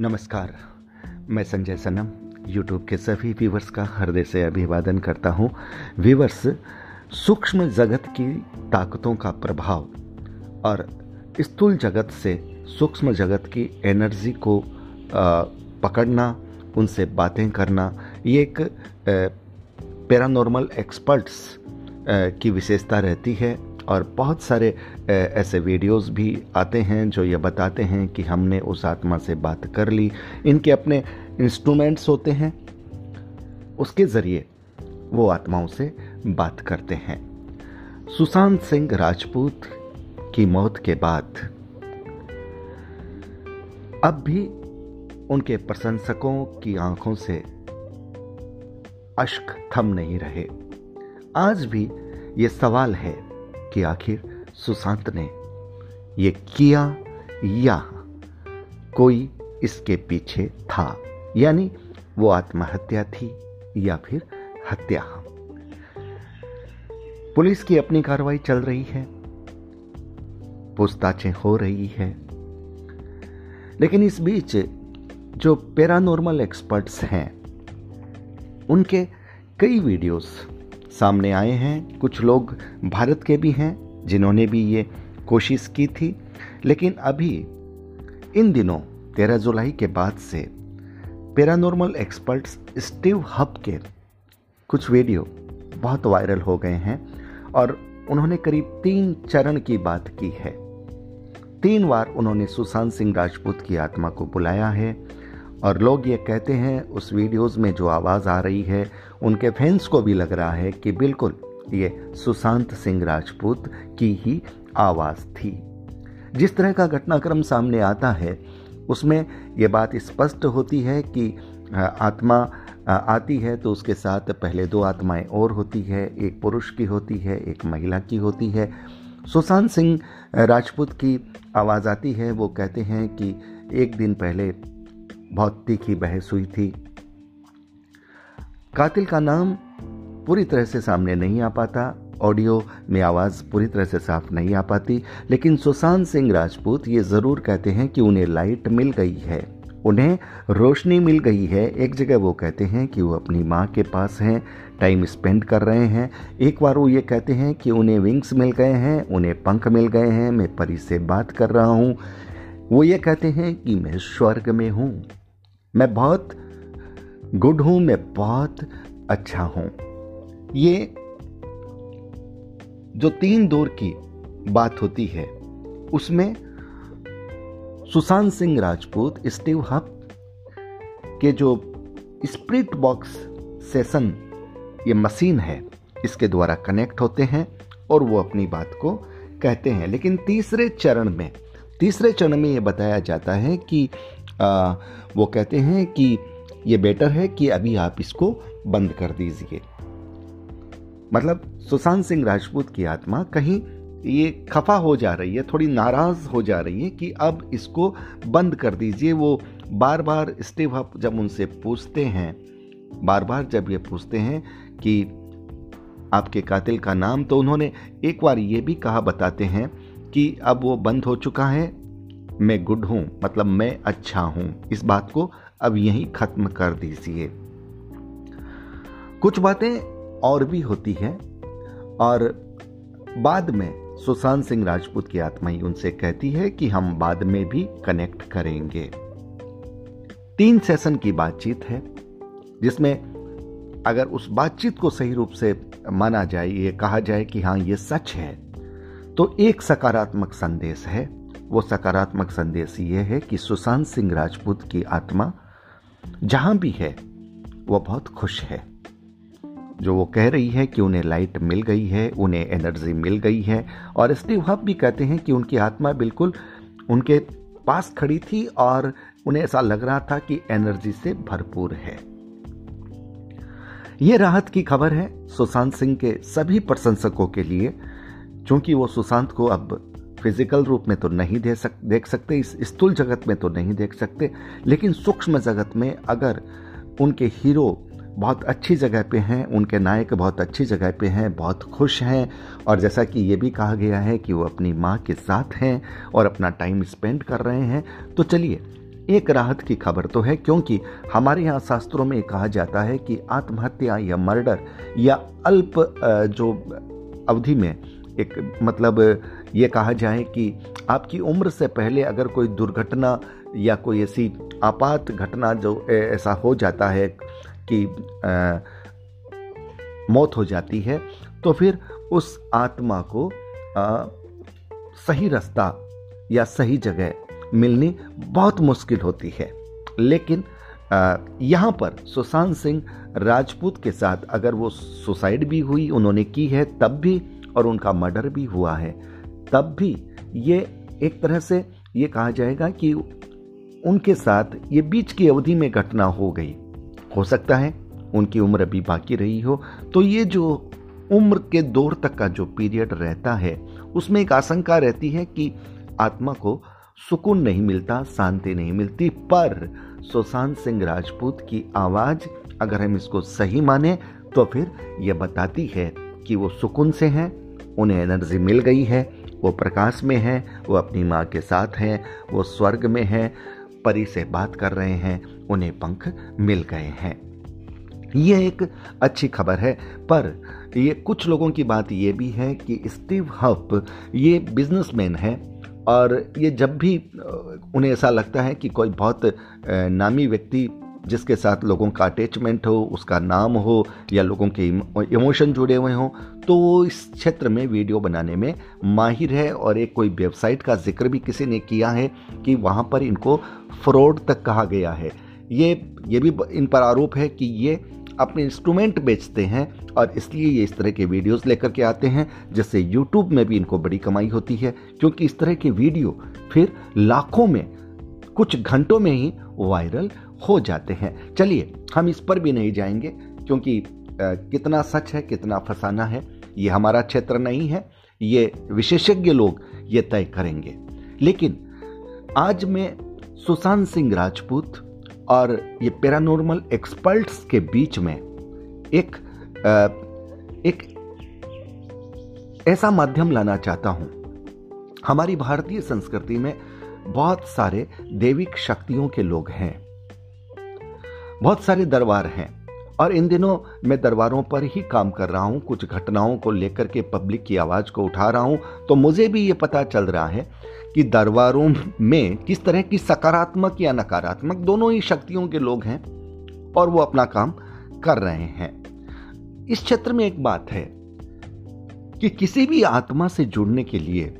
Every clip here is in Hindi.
नमस्कार। मैं संजय सनम यूट्यूब के सभी व्यूवर्स का हृदय से अभिवादन करता हूँ। व्यूवर्स सूक्ष्म जगत की ताकतों का प्रभाव और स्थूल जगत से सूक्ष्म जगत की एनर्जी को पकड़ना, उनसे बातें करना, ये एक पैरानॉर्मल एक्सपर्ट्स की विशेषता रहती है। और बहुत सारे ऐसे वीडियोस भी आते हैं जो ये बताते हैं कि हमने उस आत्मा से बात कर ली। इनके अपने इंस्ट्रूमेंट्स होते हैं, उसके ज़रिए वो आत्माओं से बात करते हैं। सुशांत सिंह राजपूत की मौत के बाद, अब भी उनके प्रशंसकों की आँखों से अश्क थम नहीं रहे। आज भी ये सवाल है कि आखिर सुशांत ने ये किया या कोई इसके पीछे था? यानी वो आत्महत्या थी या फिर हत्या? पुलिस की अपनी कार्रवाई चल रही है। पूछताछें हो रही है। लेकिन इस बीच जो पैरानॉर्मल एक्सपर्ट्स हैं, उनके कई वीडियोस सामने आए हैं। कुछ लोग भारत के भी हैं, जिन्होंने भी ये कोशिश की थी। लेकिन अभी, इन दिनों, तेरह जुलाई के बाद से, पैरानॉर्मल एक्सपर्ट्स स्टीव हब के कुछ वीडियो बहुत वायरल हो गए हैं और उन्होंने करीब तीन चरण की बात की है। तीन बार उन्होंने सुशांत सिंह राजपूत की आत्मा को बुलाया है। और लोग ये कहते हैं, उस वीडियोस में जो आवाज़ आ रही है, उनके फैंस को भी लग रहा है कि बिल्कुल ये सुशांत सिंह राजपूत की ही आवाज़ थी। जिस तरह का घटनाक्रम सामने आता है, उसमें ये बात स्पष्ट होती है कि आत्मा आती है तो उसके साथ पहले दो आत्माएँ और होती है, एक पुरुष की होती है, एक महिला की होती है। सुशांत सिंह राजपूत की आवाज़ आती है, वो कहते हैं कि एक दिन पहले बहुत तीखी बहस हुई थी। कातिल का नाम पूरी तरह से सामने नहीं आ पाता। ऑडियो में आवाज़ पूरी तरह से साफ़ नहीं आ पाती। लेकिन सुशांत सिंह राजपूत ये ज़रूर कहते हैं कि उन्हें लाइट मिल गई है। उन्हें रोशनी मिल गई है। एक जगह वो कहते हैं कि वो अपनी माँ के पास हैं, टाइम स्पेंड कर रहे हैं। एक बार वो ये कहते हैं कि उन्हें विंग्स मिल गए हैं, उन्हें पंख मिल गए हैं, मैं परी से बात कर रहा हूँ। वो ये कहते हैं कि मैं स्वर्ग में हूँ। मैं बहुत गुड हूँ, मैं बहुत अच्छा हूँ। ये जो तीन दौर की बात होती है, उसमें सुशांत सिंह राजपूत, स्टीव हब के जो स्प्रिट बॉक्स सेशन, ये मशीन है, इसके द्वारा कनेक्ट होते हैं और वो अपनी बात को कहते हैं। लेकिन तीसरे चरण में, तीसरे चरण में ये बताया जाता है कि आ, वो कहते हैं कि ये बेटर है कि अभी आप इसको बंद कर दीजिए। मतलब सुशांत सिंह राजपूत की आत्मा कहीं ये खफा हो जा रही है थोड़ी नाराज़ हो जा रही है कि अब इसको बंद कर दीजिए। वो बार बार स्टेव अप जब उनसे पूछते हैं बार बार जब ये पूछते हैं कि आपके कातिल का नाम तो उन्होंने एक बार ये भी कहा बताते हैं कि अब वो बंद हो चुका है मैं गुड हूँ मतलब मैं अच्छा हूँ। इस बात को अब यहीं खत्म कर दीजिए। कुछ बातें और भी होती हैं, और बाद में सुशांत सिंह राजपूत की आत्मा ही उनसे कहती है कि हम बाद में भी कनेक्ट करेंगे। तीन सेशन की बातचीत है, जिसमें अगर उस बातचीत को सही रूप से माना जाए, ये कहा जाए कि हाँ ये सच है तो एक सकारात्मक संदेश है। वो सकारात्मक संदेश ये है कि सुशांत सिंह राजपूत की आत्मा जहाँ भी है, वो बहुत खुश है। जो वो कह रही है कि उन्हें लाइट मिल गई है, उन्हें एनर्जी मिल गई है, और स्टीव हब भी कहते हैं कि उनकी आत्मा बिल्कुल उनके पास खड़ी थी और उन्हें ऐसा लग रहा था कि एनर्जी से भरपूर है। यह राहत की खबर है सुशांत सिंह के सभी प्रशंसकों के लिए, क्योंकि वो सुशांत को अब फ़िज़िकल रूप में तो नहीं दे सक, देख सकते, इस स्थूल जगत में तो नहीं देख सकते, लेकिन सूक्ष्म जगत में अगर उनके हीरो बहुत अच्छी जगह पे हैं, उनके नायक बहुत अच्छी जगह पे हैं, बहुत खुश हैं, और जैसा कि ये भी कहा गया है कि वो अपनी माँ के साथ हैं और अपना टाइम स्पेंड कर रहे हैं तो चलिए, एक राहत की खबर तो है, क्योंकि हमारे यहाँ शास्त्रों में कहा जाता है कि आत्महत्या या मर्डर या अल्प जो अवधि में एक मतलब ये कहा जाए कि आपकी उम्र से पहले अगर कोई दुर्घटना या कोई ऐसी आपात घटना जो ऐसा हो जाता है कि आ, मौत हो जाती है तो फिर उस आत्मा को आ, सही रास्ता या सही जगह मिलनी बहुत मुश्किल होती है। लेकिन यहाँ पर सुशांत सिंह राजपूत के साथ अगर वो सुसाइड भी हुई उन्होंने की है तब भी और उनका मर्डर भी हुआ है तब भी ये एक तरह से ये कहा जाएगा कि उनके साथ ये बीच की अवधि में घटना हो गई। हो सकता है उनकी उम्र अभी बाकी रही हो। तो ये जो उम्र के दौर तक का जो पीरियड रहता है, उसमें एक आशंका रहती है कि आत्मा को सुकून नहीं मिलता, शांति नहीं मिलती। पर सुशांत सिंह राजपूत की आवाज़ अगर हम इसको सही माने तो फिर यह बताती है कि वो सुकून से हैं, उन्हें एनर्जी मिल गई है। वो प्रकाश में है, वो अपनी माँ के साथ हैं, वो स्वर्ग में हैं, परी से बात कर रहे हैं, उन्हें पंख मिल गए हैं। ये एक अच्छी खबर है, पर ये कुछ लोगों की बात ये भी है कि स्टीव हफ ये बिजनेसमैन है, और ये जब भी उन्हें ऐसा लगता है कि कोई बहुत नामी व्यक्ति जिसके साथ लोगों का अटैचमेंट हो, उसका नाम हो, या लोगों के इमोशन जुड़े हुए हों तो वो इस क्षेत्र में वीडियो बनाने में माहिर है और एक कोई वेबसाइट का ज़िक्र भी किसी ने किया है कि वहाँ पर इनको फ्रॉड तक कहा गया है। ये ये भी इन पर आरोप है कि ये अपने इंस्ट्रूमेंट बेचते हैं और इसलिए ये इस तरह के वीडियोस लेकर के आते हैं, जिससे यूट्यूब में भी इनको बड़ी कमाई होती है, क्योंकि इस तरह के वीडियो फिर लाखों में, कुछ घंटों में ही वायरल हो जाते हैं। चलिए, हम इस पर भी नहीं जाएँगे, क्योंकि कितना सच है, कितना फसाना है, ये हमारा क्षेत्र नहीं है, ये विशेषज्ञ लोग ये तय करेंगे। लेकिन, आज मैं सुशांत सिंह राजपूत और ये पैरानॉर्मल एक्सपर्ट्स के बीच में एक एक ऐसा माध्यम लाना चाहता हूँ। हमारी भारतीय संस्कृति में बहुत सारे देविक शक्तियों के लोग हैं। बहुत सारे दरबार हैं और इन दिनों मैं दरबारों पर ही काम कर रहा हूँ। कुछ घटनाओं को लेकर के पब्लिक की आवाज़ को उठा रहा हूँ। तो मुझे भी ये पता चल रहा है कि दरबारों में किस तरह की सकारात्मक या नकारात्मक दोनों ही शक्तियों के लोग हैं और वो अपना काम कर रहे हैं। इस क्षेत्र में एक बात है कि किसी भी आत्मा से जुड़ने के लिए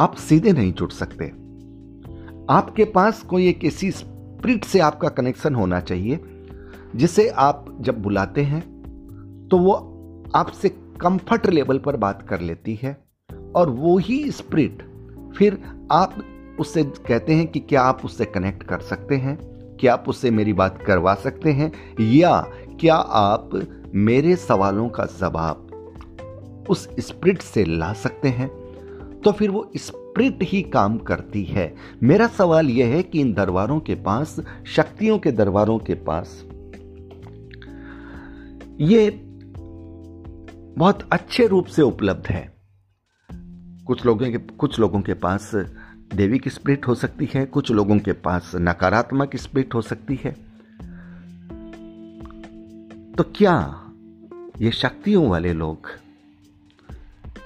आप सीधे नहीं जुड़ सकते। आपके पास कोई एक ऐसी स्प्रिट से आपका कनेक्शन होना चाहिए, जिसे आप जब बुलाते हैं तो वो आपसे कंफर्ट लेवल पर बात कर लेती है, और वो ही स्प्रिट फिर आप उससे कहते हैं कि क्या आप उससे कनेक्ट कर सकते हैं? क्या आप उससे मेरी बात करवा सकते हैं? या क्या आप मेरे सवालों का जवाब उस स्प्रिट से ला सकते हैं? तो फिर वो स्प्रिट ही काम करती है। मेरा सवाल यह है कि इन दरबारों के पास, शक्तियों के दरबारों के पास, ये बहुत अच्छे रूप से उपलब्ध है। कुछ लोगों के, कुछ लोगों के पास देवी की स्प्रिट हो सकती है, कुछ लोगों के पास नकारात्मक स्प्रिट हो सकती है। तो क्या ये शक्तियों वाले लोग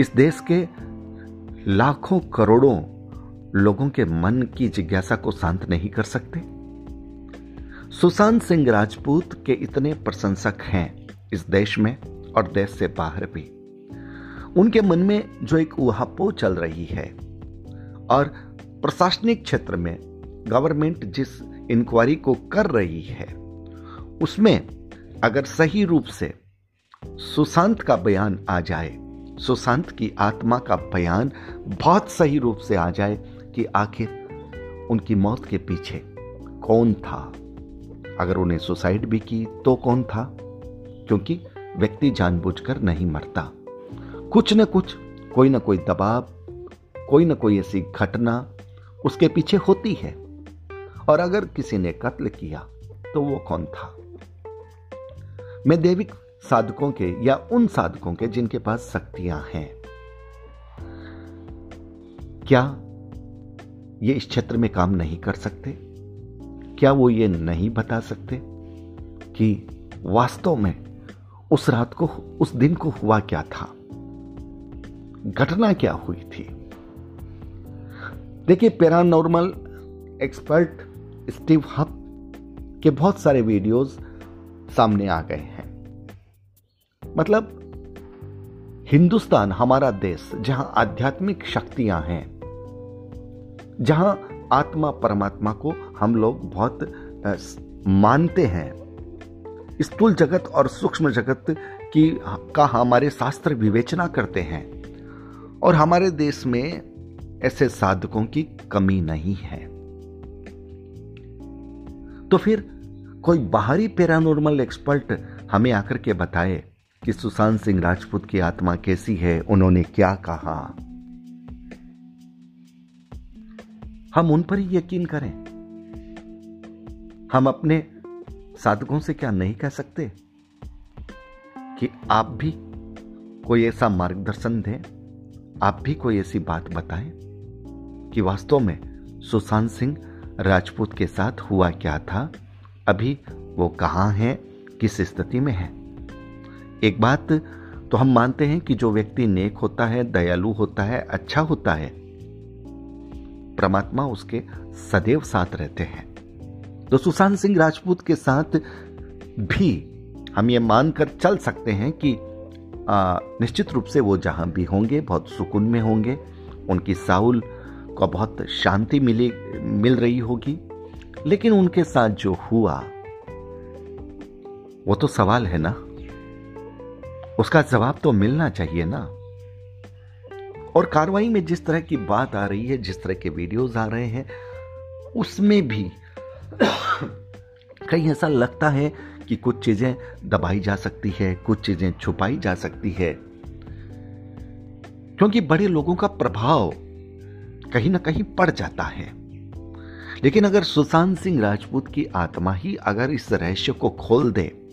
इस देश के लाखों करोड़ों लोगों के मन की जिज्ञासा को शांत नहीं कर सकते? सुशांत सिंह राजपूत के इतने प्रशंसक हैं इस देश में और देश से बाहर भी। उनके मन में जो एक उहापो चल रही है और प्रशासनिक क्षेत्र में गवर्नमेंट जिस इंक्वायरी को कर रही है, उसमें अगर सही रूप से सुशांत का बयान आ जाए सुशांत की आत्मा का बयान बहुत सही रूप से आ जाए कि आखिर उनकी मौत के पीछे कौन था। अगर उन्हें सुसाइड भी की तो कौन था? क्योंकि व्यक्ति जानबूझकर नहीं मरता। कुछ न कुछ, कोई ना कोई दबाव, कोई ना कोई ऐसी घटना उसके पीछे होती है। और अगर किसी ने कत्ल किया तो वो कौन था? मैं देविक साधकों के या उन साधकों के जिनके पास शक्तियाँ हैं। क्या ये इस क्षेत्र में काम नहीं कर सकते? क्या वो ये नहीं बता सकते कि वास्तव में उस रात को, उस दिन को हुआ क्या था? घटना क्या हुई थी? देखिए, पैरानॉर्मल एक्सपर्ट स्टीव हब के बहुत सारे वीडियोस सामने आ गए हैं। मतलब हिंदुस्तान, हमारा देश, जहाँ आध्यात्मिक शक्तियाँ हैं, जहाँ आत्मा परमात्मा को हम लोग बहुत मानते हैं। स्थूल जगत और सूक्ष्म जगत की, का हमारे शास्त्र विवेचना करते हैं, और हमारे देश में ऐसे साधकों की कमी नहीं है। तो फिर कोई बाहरी पैरानॉर्मल एक्सपर्ट हमें आकर के बताए कि सुशांत सिंह राजपूत की आत्मा कैसी है, उन्होंने क्या कहा? हम उन पर ही यकीन करें। हम अपने साधकों से क्या नहीं कह सकते? कि आप भी कोई ऐसा मार्गदर्शन दें, आप भी कोई ऐसी बात बताएँ कि वास्तव में सुशांत सिंह राजपूत के साथ हुआ क्या था, अभी वो कहाँ है, किस स्थिति में है। एक बात तो हम मानते हैं कि जो व्यक्ति नेक होता है दयालु होता है अच्छा होता है परमात्मा उसके सदैव साथ रहते हैं। तो सुशांत सिंह राजपूत के साथ भी हम ये मानकर चल सकते हैं कि आ, निश्चित रूप से वो जहाँ भी होंगे बहुत सुकून में होंगे उनकी साउल को बहुत शांति मिली मिल रही होगी। लेकिन उनके साथ जो हुआ वो तो सवाल है ना। उसका जवाब तो मिलना चाहिए ना। और कार्रवाई में जिस तरह की बात आ रही है, जिस तरह के वीडियोस आ रहे हैं, उसमें भी कहीं ऐसा लगता है कि कुछ चीज़ें दबाई जा सकती है, कुछ चीज़ें छुपाई जा सकती है। क्योंकि बड़े लोगों का प्रभाव कहीं ना कहीं पड़ जाता है। लेकिन अगर सुशांत सिंह राजपूत की आत्मा ही अगर इस रहस्य को खोल दे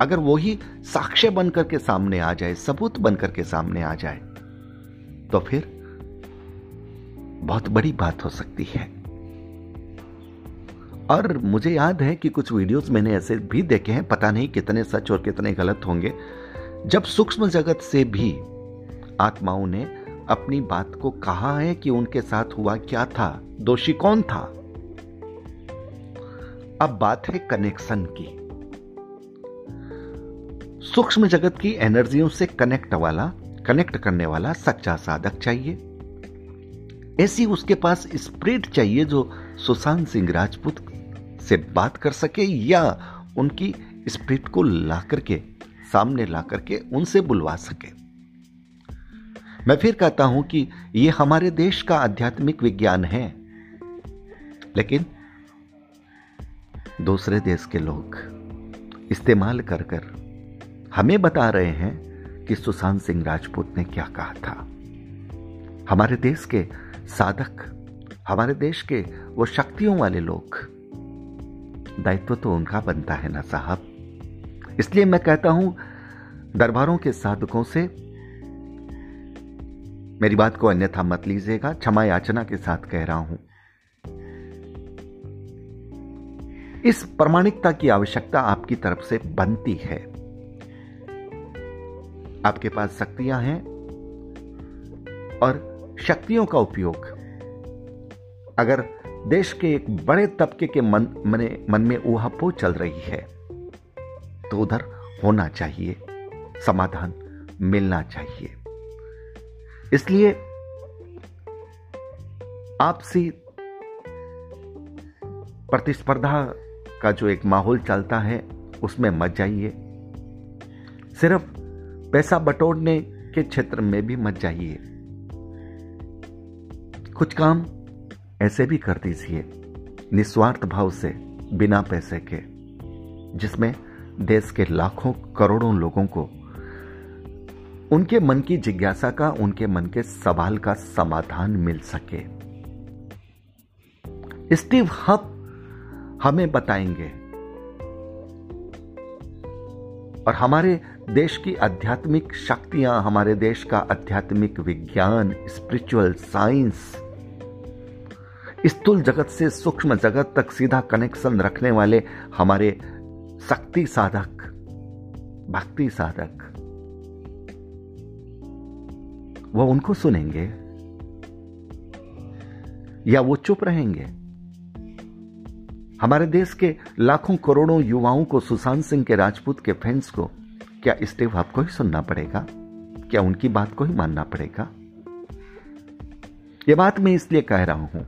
अगर वो ही साक्ष्य बनकर के सामने आ जाए, सबूत बनकर के सामने आ जाए तो फिर बहुत बड़ी बात हो सकती है। और मुझे याद है कि कुछ वीडियोस मैंने ऐसे भी देखे हैं, पता नहीं कितने सच और कितने गलत होंगे। जब सूक्ष्म जगत से भी आत्माओं ने अपनी बात को कहा है कि उनके साथ हुआ क्या था, दोषी कौन था? अब बात है कनेक्शन की। सूक्ष्म जगत की एनर्जियों से कनेक्ट वाला कनेक्ट करने वाला सच्चा साधक चाहिए। ऐसी उसके पास स्प्रिट चाहिए जो सुशांत सिंह राजपूत से बात कर सके या उनकी स्प्रिट को ला करके, सामने ला करके उनसे बुलवा सके। मैं फिर कहता हूँ कि यह हमारे देश का आध्यात्मिक विज्ञान है। लेकिन दूसरे देश के लोग इस्तेमाल कर कर हमें बता रहे हैं कि सुशांत सिंह राजपूत ने क्या कहा था। हमारे देश के साधक, हमारे देश के वो शक्तियों वाले लोग। दायित्व तो उनका बनता है ना साहब। इसलिए मैं कहता हूँ, दरबारों के साधकों से मेरी बात को अन्यथा मत लीजिएगा, क्षमा याचना के साथ कह रहा हूँ। इस प्रमाणिकता की आवश्यकता आपकी तरफ़ से बनती है। आपके पास शक्तियाँ हैं और शक्तियों का उपयोग। अगर देश के एक बड़े तबके के मन, मने, मन में ऊहापो चल रही है तो उधर होना चाहिए, समाधान मिलना चाहिए। इसलिए आपसी प्रतिस्पर्धा का जो एक माहौल चलता है, उसमें मत जाइए। सिर्फ़ पैसा बटोरने के क्षेत्र में भी मत जाइए। कुछ काम ऐसे भी कर दीजिए, निस्वार्थ भाव से, बिना पैसे के, जिसमें देश के लाखों करोड़ों लोगों को, उनके मन की जिज्ञासा का, उनके मन के सवाल का समाधान मिल सके। स्टीव हब हमें बताएँगे, और हमारे देश की आध्यात्मिक शक्तियाँ, हमारे देश का आध्यात्मिक विज्ञान स्पिरिचुअल साइंस स्थूल जगत से सूक्ष्म जगत तक सीधा कनेक्शन रखने वाले हमारे शक्ति साधक, भक्ति साधक, वो उनको सुनेंगे? या वो चुप रहेंगे? हमारे देश के लाखों करोड़ों युवाओं को सुशांत सिंह के राजपूत के फैंस को क्या स्टेव आपको ही सुनना पड़ेगा? क्या उनकी बात को ही मानना पड़ेगा? यह बात मैं इसलिए कह रहा हूँ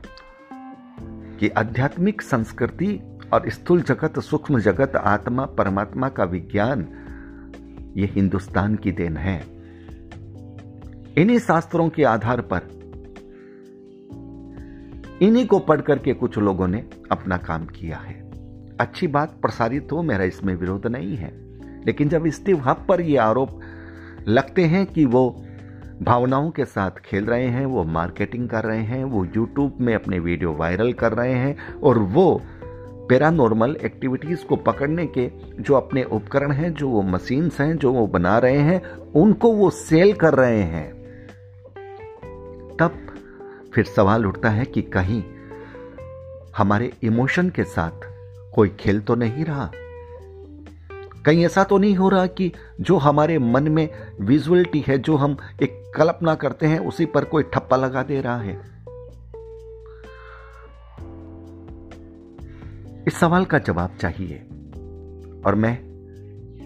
कि आध्यात्मिक संस्कृति और स्थूल जगत, सूक्ष्म जगत, आत्मा, परमात्मा का विज्ञान यह हिंदुस्तान की देन है। इन्हीं शास्त्रों के आधार पर, इन्हीं को पढ़ करके कुछ लोगों ने अपना काम किया है। अच्छी बात प्रसारित हो, मेरा इसमें विरोध नहीं है। लेकिन जब स्टीव हब पर ये आरोप लगते हैं कि वो भावनाओं के साथ खेल रहे हैं, वो मार्केटिंग कर रहे हैं, वो यूट्यूब में अपने वीडियो वायरल कर रहे हैं, और वो पैरानॉर्मल एक्टिविटीज़ को पकड़ने के जो अपने उपकरण हैं, जो वो मशीन्स हैं, जो वो बना रहे हैं, उनको वो सेल कर रहे हैं। तब फिर सवाल उठता है कि कहीं हमारे इमोशन के साथ कोई खेल तो नहीं रहा? कहीं ऐसा तो नहीं हो रहा कि जो हमारे मन में विजुअलिटी है, जो हम एक कल्पना करते हैं, उसी पर कोई ठप्पा लगा दे रहा है? इस सवाल का जवाब चाहिए, और मैं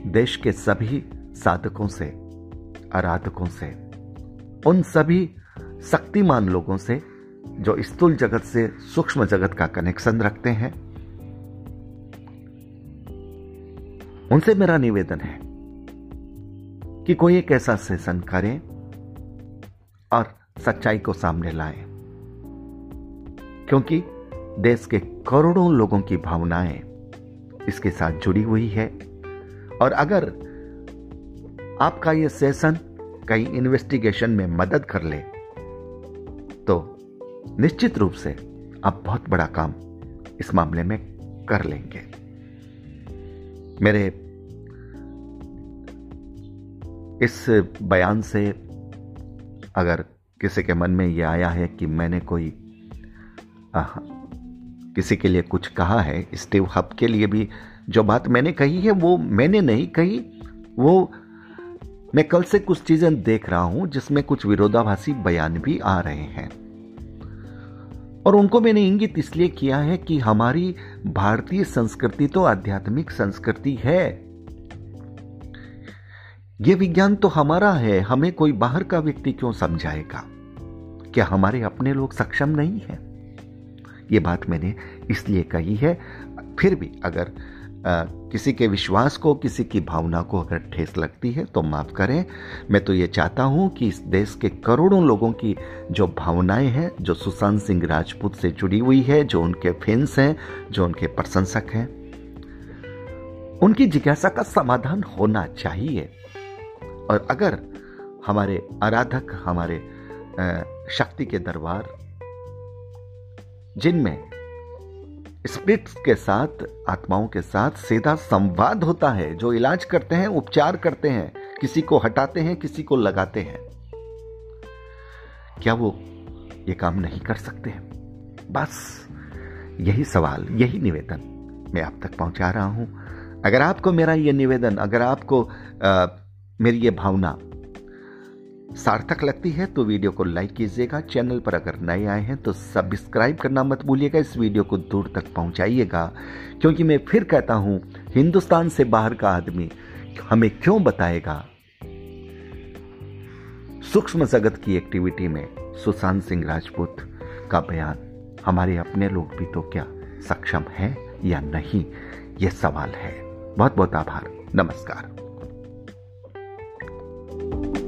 देश के सभी साधकों से, आराधकों से, उन सभी शक्तिमान लोगों से, जो स्थूल जगत से सूक्ष्म जगत का कनेक्शन रखते हैं उनसे मेरा निवेदन है कि कोई एक ऐसा सेशन करें और सच्चाई को सामने लाएँ। क्योंकि देश के करोड़ों लोगों की भावनाएँ इसके साथ जुड़ी हुई है। और अगर आपका यह सेशन कहीं इन्वेस्टिगेशन में मदद कर ले तो निश्चित रूप से आप बहुत बड़ा काम इस मामले में कर लेंगे। मेरे इस बयान से अगर किसी के मन में यह आया है कि मैंने कोई आ, किसी के लिए कुछ कहा है स्टीव हब के लिए भी जो बात मैंने कही है वो मैंने नहीं कही। वो मैं कल से कुछ चीज़ें देख रहा हूँ जिसमें कुछ विरोधाभासी बयान भी आ रहे हैं। और उनको मैंने इंगित इसलिए किया है कि हमारी भारतीय संस्कृति तो आध्यात्मिक संस्कृति है। यह विज्ञान तो हमारा है हमें कोई बाहर का व्यक्ति क्यों समझाएगा? क्या हमारे अपने लोग सक्षम नहीं है? यह बात मैंने इसलिए कही है फिर भी अगर आ, किसी के विश्वास को किसी की भावना को अगर ठेस लगती है तो माफ़ करें। मैं तो ये चाहता हूँ कि इस देश के करोड़ों लोगों की जो भावनाएँ हैं जो सुशांत सिंह राजपूत से जुड़ी हुई है जो उनके फैंस हैं जो उनके प्रशंसक हैं उनकी जिज्ञासा का समाधान होना चाहिए। और अगर हमारे आराधक हमारे शक्ति के दरबार जिनमें स्पिरिट्स के साथ आत्माओं के साथ सीधा संवाद होता है जो इलाज करते हैं उपचार करते हैं किसी को हटाते हैं किसी को लगाते हैं क्या वो ये काम नहीं कर सकते हैं? बस यही सवाल यही निवेदन मैं आप तक पहुँचा रहा हूँ। अगर आपको मेरा ये निवेदन अगर आपको आ, मेरी ये भावना सार्थक लगती है तो वीडियो को लाइक कीजिएगा। चैनल पर अगर नए आए हैं तो सब्सक्राइब करना मत भूलिएगा। इस वीडियो को दूर तक पहुंचाइएगा। क्योंकि मैं फिर कहता हूँ, हिंदुस्तान से बाहर का आदमी हमें क्यों बताएगा? सूक्ष्म जगत की एक्टिविटी में सुशांत सिंह राजपूत का बयान, हमारे अपने लोग भी तो क्या सक्षम है या नहीं यह सवाल है। बहुत बहुत आभार। नमस्कार। you